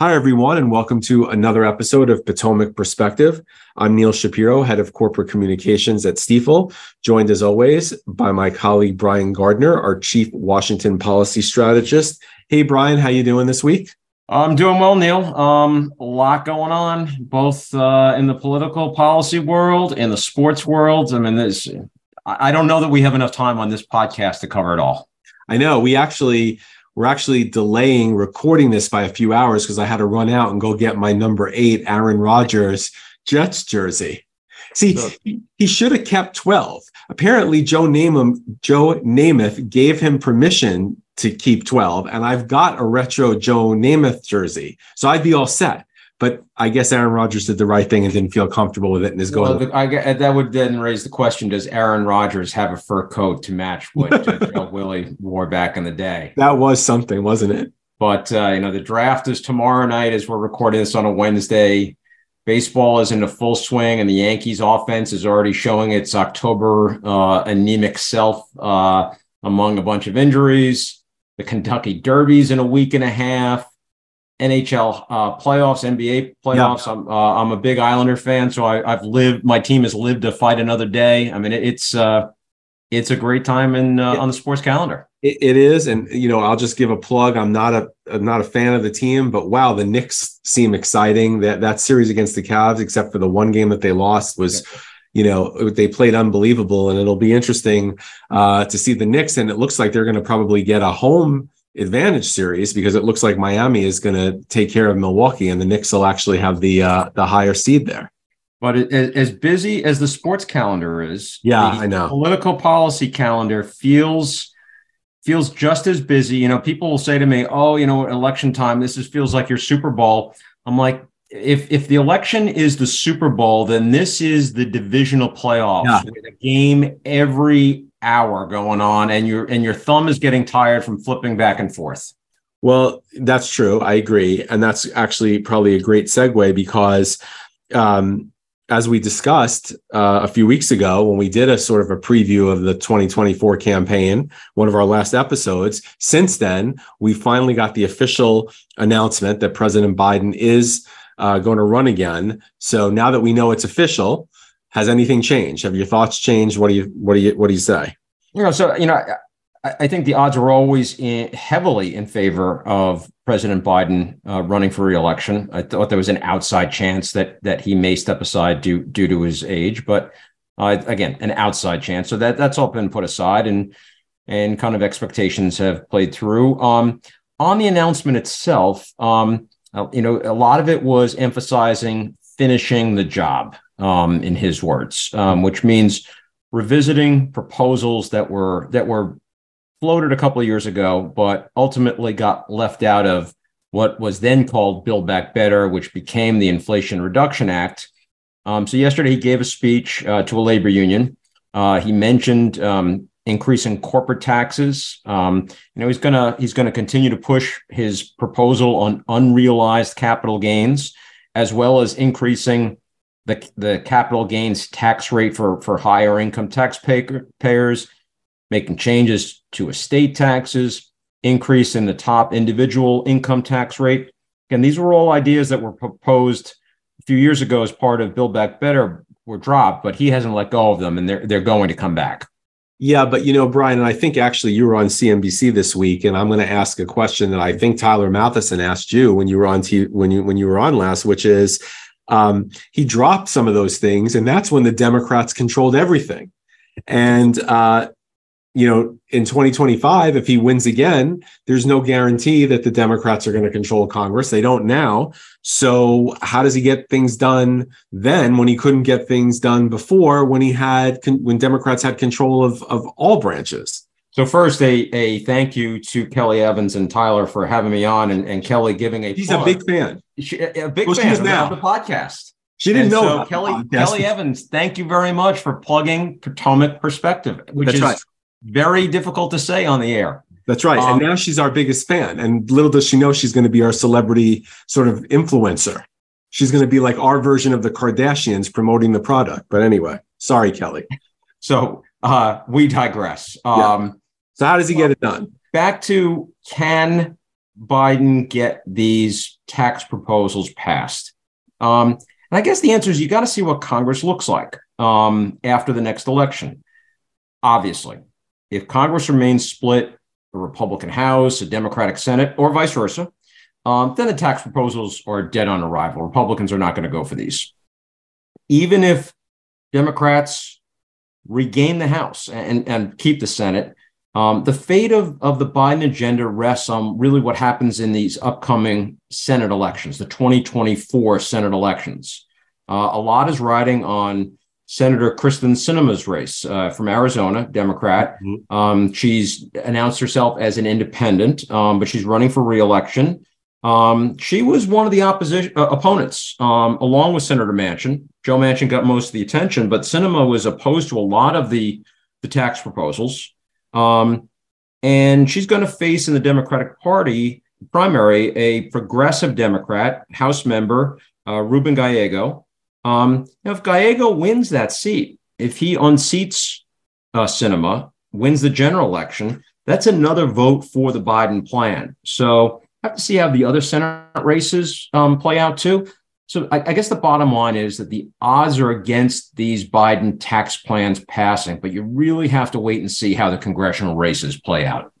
Hi, everyone, and welcome to another episode of Potomac Perspective. I'm Neil Shapiro, head of corporate communications at Stifel, joined as always by my colleague Brian Gardner, our chief Washington policy strategist. Hey, Brian, how you doing this week? I'm doing well, Neil. Um, a lot going on, both uh, in the political policy world and the sports world. I mean, this I don't know that we have enough time on this podcast to cover it all. I know we actually we're actually delaying recording this by a few hours because I had to run out and go get my number eight Aaron Rodgers Jets jersey. See, he, he should have kept 12. Apparently, Joe Namath, Joe Namath gave him permission to keep 12, and I've got a retro Joe Namath jersey. So I'd be all set. But I guess Aaron Rodgers did the right thing and didn't feel comfortable with it and is going. Well, I, that would then raise the question: Does Aaron Rodgers have a fur coat to match what Joe Willie wore back in the day? That was something, wasn't it? But uh, you know, the draft is tomorrow night as we're recording this on a Wednesday. Baseball is into full swing, and the Yankees' offense is already showing its October uh, anemic self uh, among a bunch of injuries. The Kentucky Derby's in a week and a half. NHL uh, playoffs, NBA playoffs. Yeah. I'm uh, I'm a big Islander fan, so I, have lived. My team has lived to fight another day. I mean, it, it's uh, it's a great time in uh, on the sports calendar. It, it is, and you know, I'll just give a plug. I'm not a I'm not a fan of the team, but wow, the Knicks seem exciting. That that series against the Cavs, except for the one game that they lost, was. You know they played unbelievable, and it'll be interesting uh, to see the Knicks. And it looks like they're going to probably get a home advantage series because it looks like Miami is going to take care of Milwaukee and the Knicks will actually have the uh, the higher seed there. But it, as busy as the sports calendar is, yeah, I know. Political policy calendar feels feels just as busy. You know, people will say to me, "Oh, you know, election time. This is feels like your Super Bowl." I'm like, if if the election is the Super Bowl, then this is the divisional playoffs yeah. with a game every hour going on and your and your thumb is getting tired from flipping back and forth. Well, that's true. I agree. And that's actually probably a great segue because um, as we discussed uh, a few weeks ago when we did a sort of a preview of the 2024 campaign, one of our last episodes, since then, we finally got the official announcement that President Biden is uh, going to run again. So now that we know it's official, has anything changed? Have your thoughts changed? What do you what do you what do you say? You know, so you know, I, I think the odds are always in, heavily in favor of President Biden uh, running for reelection. I thought there was an outside chance that that he may step aside due due to his age, but uh, again, an outside chance. So that that's all been put aside, and and kind of expectations have played through. Um, on the announcement itself, um, uh, you know, a lot of it was emphasizing finishing the job um, in his words, um, which means revisiting proposals that were that were floated a couple of years ago, but ultimately got left out of what was then called Build Back Better, which became the Inflation Reduction Act. Um, so yesterday he gave a speech uh, to a labor union. Uh, he mentioned um, increasing corporate taxes. Um, you know he's gonna he's gonna continue to push his proposal on unrealized capital gains, as well as increasing the, the capital gains tax rate for, for higher income taxpayers, making changes to estate taxes, increase in the top individual income tax rate. Again, these were all ideas that were proposed a few years ago as part of Build Back Better were dropped, but he hasn't let go of them and they're, they're going to come back. Yeah, but you know, Brian, and I think actually you were on CNBC this week, and I'm going to ask a question that I think Tyler Mathisen asked you when you were on T- when you when you were on last, which is um, he dropped some of those things, and that's when the Democrats controlled everything. And uh, you know, in 2025, if he wins again, there's no guarantee that the Democrats are going to control Congress. They don't now. So, how does he get things done then when he couldn't get things done before when he had when Democrats had control of of all branches? So first, a a thank you to Kelly Evans and Tyler for having me on, and, and Kelly giving a. He's plug. a big fan. She, a big well, fan of the podcast. She didn't and know. So Kelly Kelly Evans, thank you very much for plugging Potomac Perspective, which That's is right. Very difficult to say on the air. That's right. Um, and now she's our biggest fan. And little does she know she's going to be our celebrity sort of influencer. She's going to be like our version of the Kardashians promoting the product. But anyway, sorry, Kelly. So uh, we digress. Um, yeah. So how does he get it done? Back to can Biden get these tax proposals passed? Um, and I guess the answer is you got to see what Congress looks like um, after the next election. Obviously, if Congress remains split, a Republican House, a Democratic Senate, or vice versa, um, then the tax proposals are dead on arrival. Republicans are not going to go for these. Even if Democrats regain the House and, and keep the Senate, um, the fate of, of the Biden agenda rests on really what happens in these upcoming Senate elections, the 2024 Senate elections. Uh, a lot is riding on Senator Kyrsten Sinema's race uh, from Arizona, Democrat. Mm-hmm. Um, she's announced herself as an independent, um, but she's running for reelection. Um, she was one of the opposition uh, opponents, um, along with Senator Manchin. Joe Manchin got most of the attention, but Sinema was opposed to a lot of the the tax proposals. Um, and she's going to face in the Democratic Party primary a progressive Democrat House member, uh, Ruben Gallego. Um, now, if Gallego wins that seat, if he unseats uh, Sinema, wins the general election, that's another vote for the Biden plan. So I have to see how the other Senate races um, play out too. So I, I, guess the bottom line is that the odds are against these Biden tax plans passing, but you really have to wait and see how the congressional races play out.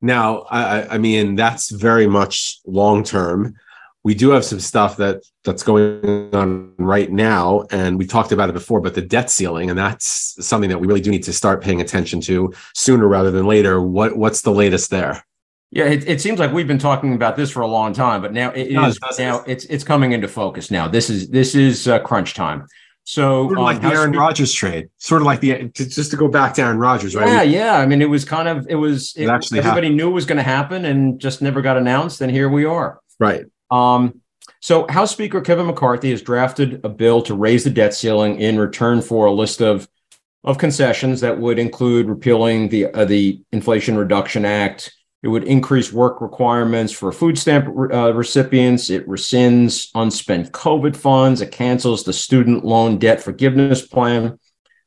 Now, I, I mean, that's very much long term. We do have some stuff that that's going on right now, and we talked about it before. But the debt ceiling, and that's something that we really do need to start paying attention to sooner rather than later. What what's the latest there? Yeah, it, it seems like we've been talking about this for a long time, but now it, it is now it's it's coming into focus. Now this is this is uh, crunch time. So sort of like um, the Aaron Rodgers trade, sort of like the just to go back to Aaron Rodgers, right? Yeah, yeah. I mean, it was kind of it was it, actually everybody happened. knew it was going to happen and just never got announced, and here we are. Right. Um. So House Speaker Kevin McCarthy has drafted a bill to raise the debt ceiling in return for a list of of concessions that would include repealing the uh, the Inflation Reduction Act it would increase work requirements for food stamp uh, recipients. It rescinds unspent COVID funds. It cancels the student loan debt forgiveness plan.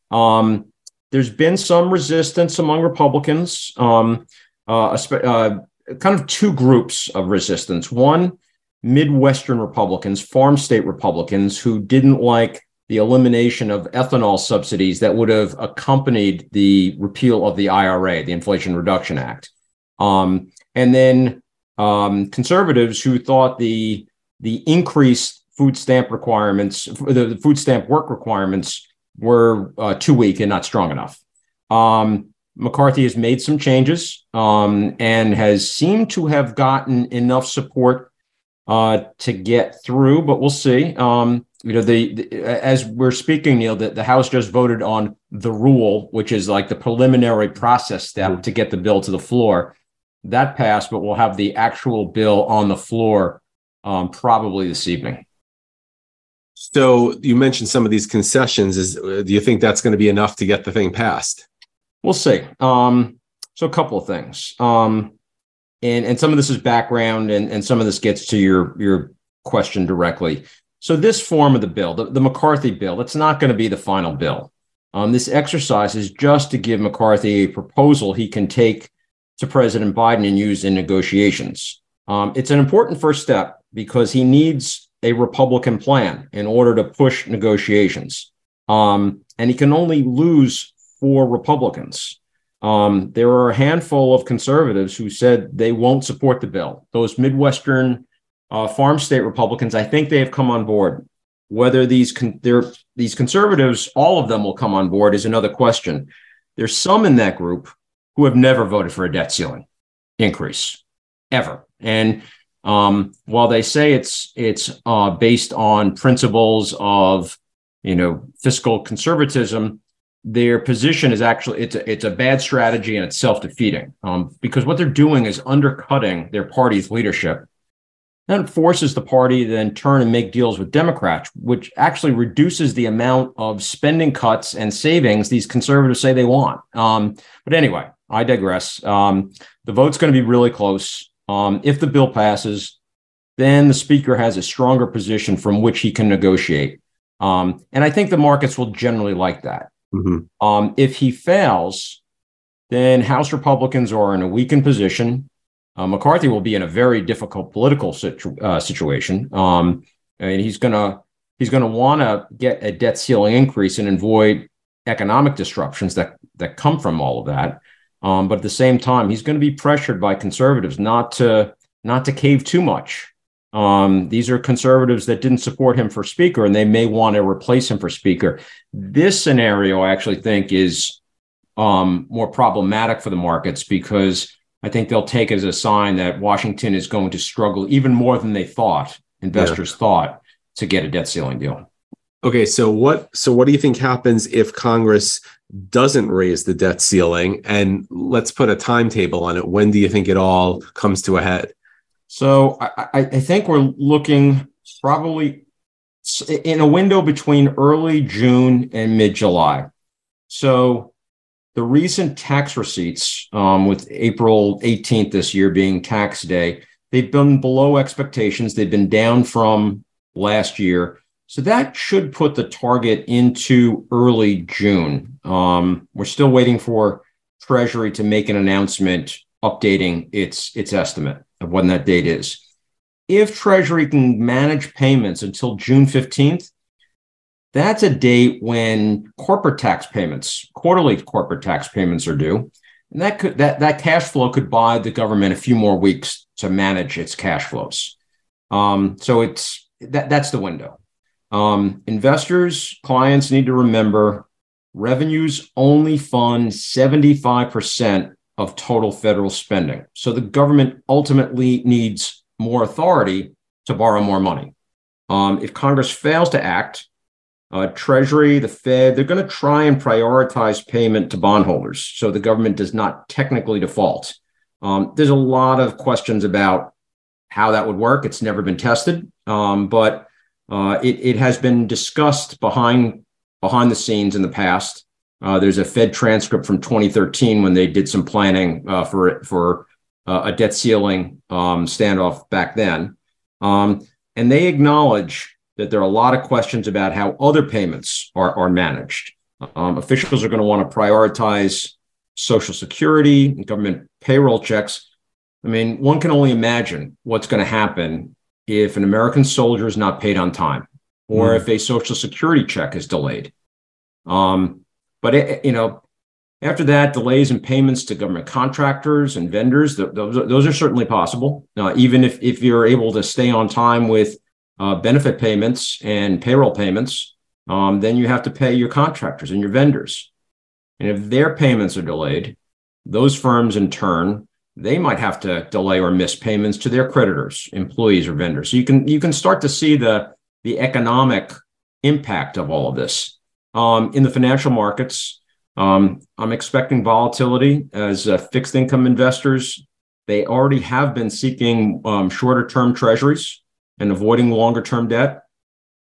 Um, there's been some resistance among Republicans, um, uh, uh, kind of two groups of resistance. One, Midwestern Republicans, farm state Republicans, who didn't like the elimination of ethanol subsidies that would have accompanied the repeal of the IRA, the Inflation Reduction Act. Um, and then um, conservatives who thought the the increased food stamp requirements, the, the food stamp work requirements, were uh, too weak and not strong enough. Um, McCarthy has made some changes um, and has seemed to have gotten enough support uh, to get through, but we'll see. Um, you know, the, the, as we're speaking, Neil, the, the House just voted on the rule, which is like the preliminary process step mm-hmm. to get the bill to the floor that passed, but we'll have the actual bill on the floor um, probably this evening. So you mentioned some of these concessions. Is do you think that's going to be enough to get the thing passed? We'll see. Um, so a couple of things, um, and and some of this is background, and and some of this gets to your your question directly. So this form of the bill, the, the McCarthy bill, it's not going to be the final bill. Um, this exercise is just to give McCarthy a proposal he can take to President Biden and use in negotiations. Um, it's an important first step because he needs a Republican plan in order to push negotiations. Um, and he can only lose four Republicans. Um, there are a handful of conservatives who said they won't support the bill. Those Midwestern uh, farm state Republicans, I think they have come on board. Whether these con- these conservatives, all of them will come on board, is another question. There's some in that group who have never voted for a debt ceiling increase ever. And um, while they say it's it's uh, based on principles of you know fiscal conservatism, their position is actually it's a, it's a bad strategy and it's self defeating um, because what they're doing is undercutting their party's leadership. That forces the party to then turn and make deals with Democrats, which actually reduces the amount of spending cuts and savings these conservatives say they want. Um, but anyway, I digress. Um, the vote's going to be really close. Um, if the bill passes, then the speaker has a stronger position from which he can negotiate. Um, and I think the markets will generally like that. Mm-hmm. Um, if he fails, then House Republicans are in a weakened position. uh, McCarthy will be in a very difficult political situ- uh, situation. Um, and he's going to he's to want to get a debt ceiling increase and avoid economic disruptions that that come from all of that. Um, but at the same time, he's going to be pressured by conservatives not to not to cave too much. Um, these are conservatives that didn't support him for speaker, and they may want to replace him for speaker. This scenario, I actually think, is um, more problematic for the markets because I think they'll take it as a sign that Washington is going to struggle even more than they thought, investors yeah. thought, to get a debt ceiling deal. Okay, so what so what do you think happens if Congress doesn't raise the debt ceiling and let's put a timetable on it. When do you think it all comes to a head? So I, I think we're looking probably in a window between early June and mid July. So the recent tax receipts, um, with April 18th this year being tax day, they've been below expectations. They've been down from last year. So that should put the target into early June. Um, we're still waiting for Treasury to make an announcement updating its its estimate of when that date is. If Treasury can manage payments until June 15th, that's a date when corporate tax payments, quarterly corporate tax payments are due. And that could that that cash flow could buy the government a few more weeks to manage its cash flows. Um, so it's that that's the window. Um, investors, clients need to remember revenues only fund 75% of total federal spending. So the government ultimately needs more authority to borrow more money. Um, if Congress fails to act, uh, Treasury, the Fed, they're going to try and prioritize payment to bondholders so the government does not technically default. Um, there's a lot of questions about how that would work. It's never been tested, um, but uh, it, it, has been discussed behind behind the scenes in the past. Uh, there's a Fed transcript from 2013 when they did some planning uh, for for uh, a debt ceiling um, standoff back then, um, and they acknowledge that there are a lot of questions about how other payments are are managed. Um, officials are going to want to prioritize Social Security and government payroll checks. I mean, one can only imagine what's going to happen if an American soldier is not paid on time or mm. if a social security check is delayed. Um, but, it, you know, after that, delays in payments to government contractors and vendors, th- those, are, those are certainly possible. Uh, even if, if you're able to stay on time with uh, benefit payments and payroll payments, um, then you have to pay your contractors and your vendors. And if their payments are delayed, those firms in turn they might have to delay or miss payments to their creditors, employees, or vendors. So you can you can start to see the the economic impact of all of this um, in the financial markets. Um, I'm expecting volatility as uh, fixed income investors. They already have been seeking um, shorter term treasuries and avoiding longer term debt.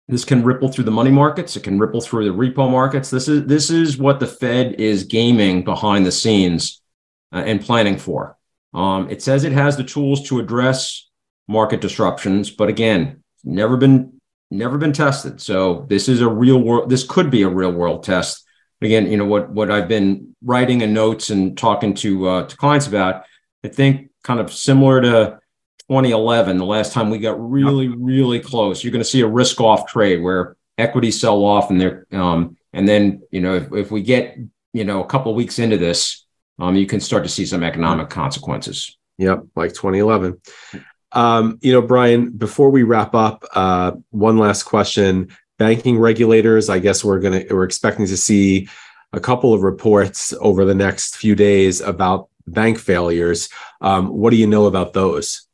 This can ripple through the money markets. It can ripple through the repo markets. This is this is what the Fed is gaming behind the scenes uh, and planning for. Um, it says it has the tools to address market disruptions, but again, never been never been tested. So this is a real world. This could be a real world test. Again, you know what what I've been writing in notes and talking to uh, to clients about. I think kind of similar to 2011, the last time we got really really close. You're going to see a risk off trade where equities sell off and they're um, and then you know if, if we get you know a couple of weeks into this um, you can start to see some economic consequences. Yep, like 2011. Um, you know, Brian, before we wrap up, uh, one last question. Banking regulators, I guess we're gonna we're expecting to see a couple of reports over the next few days about bank failures. Um, what do you know about those?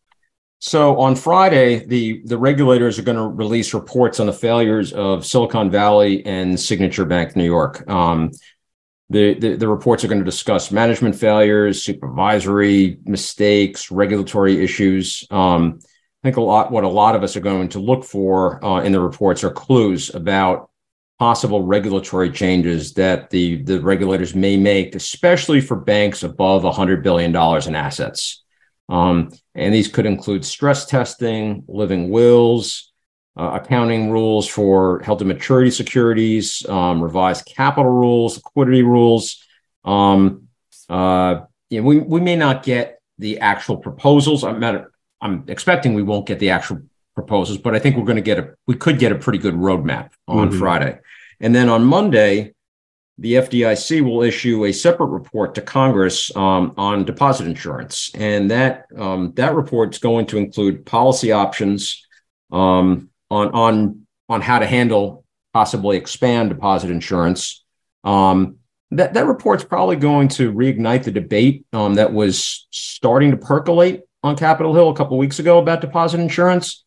So on Friday, the the regulators are going to release reports on the failures of Silicon Valley and Signature Bank New York. Um, the, the, the, reports are going to discuss management failures, supervisory mistakes, regulatory issues. Um, I think a lot what a lot of us are going to look for uh, in the reports are clues about possible regulatory changes that the, the regulators may make, especially for banks above $100 billion in assets. Um, and these could include stress testing, living wills, uh, accounting rules for held to maturity securities, um, revised capital rules, liquidity rules. Um, uh, you know, we, we may not get the actual proposals. I'm not, I'm expecting we won't get the actual proposals, but I think we're going to get a we could get a pretty good roadmap on mm-hmm. Friday. And then on Monday, the FDIC will issue a separate report to Congress um, on deposit insurance, and that um, that report is going to include policy options um, on on on how to handle possibly expand deposit insurance. Um, that that report's probably going to reignite the debate um, that was starting to percolate on Capitol Hill a couple weeks ago about deposit insurance.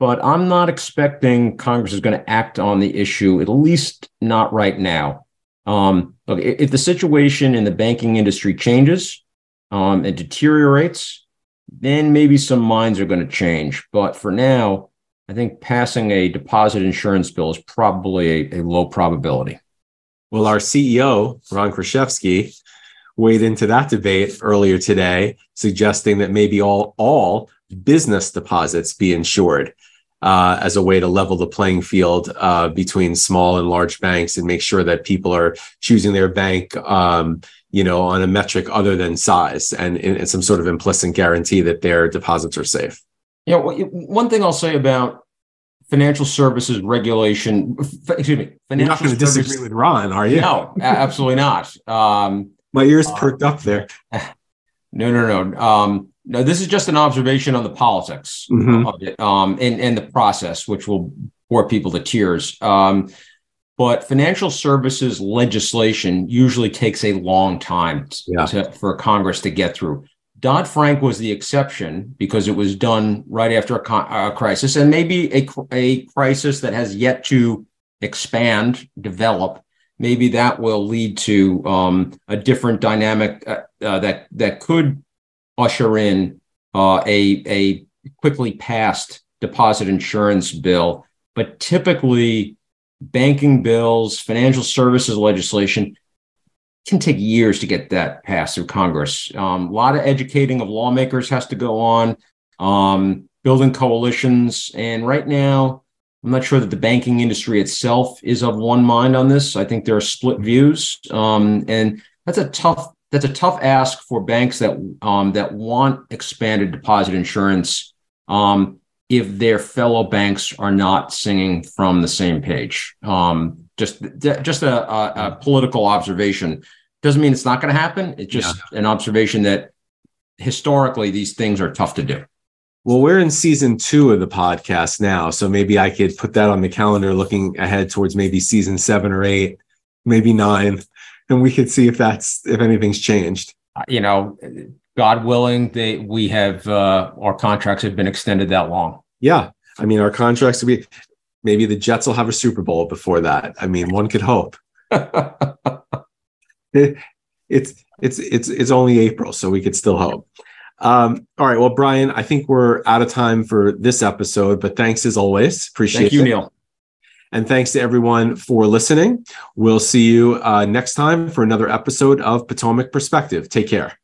But I'm not expecting Congress is going to act on the issue, at least not right now. Um, look, if the situation in the banking industry changes um, and deteriorates, then maybe some minds are going to change. But for now, I think passing a deposit insurance bill is probably a, a low probability. Well, our CEO, Ron Kruszewski, weighed into that debate earlier today, suggesting that maybe all, all business deposits be insured uh, as a way to level the playing field uh, between small and large banks and make sure that people are choosing their bank, um, you know, on a metric other than size and, and some sort of implicit guarantee that their deposits are safe. You know, one thing I'll say about financial services regulation, excuse me, financial You're not going to disagree with Ron, are you? No, absolutely not. Um, My ears perked uh, up there. No, no, no. Um, no, this is just an observation on the politics mm-hmm. of it um, and, and the process, which will bore people to tears. Um, but financial services legislation usually takes a long time yeah. to, for Congress to get through. Dodd Frank was the exception because it was done right after a, a crisis, and maybe a, a crisis that has yet to expand, develop. Maybe that will lead to um, a different dynamic uh, uh, that that could usher in uh, a, a quickly passed deposit insurance bill. But typically, banking bills, financial services legislation can take years to get that passed through Congress. Um, a lot of educating of lawmakers has to go on, um, building coalitions. And right now, I'm not sure that the banking industry itself is of one mind on this. I think there are split views. Um, and that's a tough that's a tough ask for banks that um, that want expanded deposit insurance um, if their fellow banks are not singing from the same page. Um, just just a, a, a, political observation doesn't mean it's not going to happen. It's just yeah. an observation that historically these things are tough to do. Well, we're in season two of the podcast now, so maybe I could put that on the calendar, looking ahead towards maybe season seven or eight, maybe nine and we could see if that's if anything's changed. You know, God willing, they we have uh, our contracts have been extended that long. Yeah, I mean, our contracts be maybe the Jets will have a Super Bowl before that. I mean, one could hope. it, it's it's it's it's only April, so we could still hope. Um, all right, well, Brian, I think we're out of time for this episode, but thanks as always. Appreciate Thank you, it. Neil. And thanks to everyone for listening. We'll see you uh, next time for another episode of Potomac Perspective. Take care.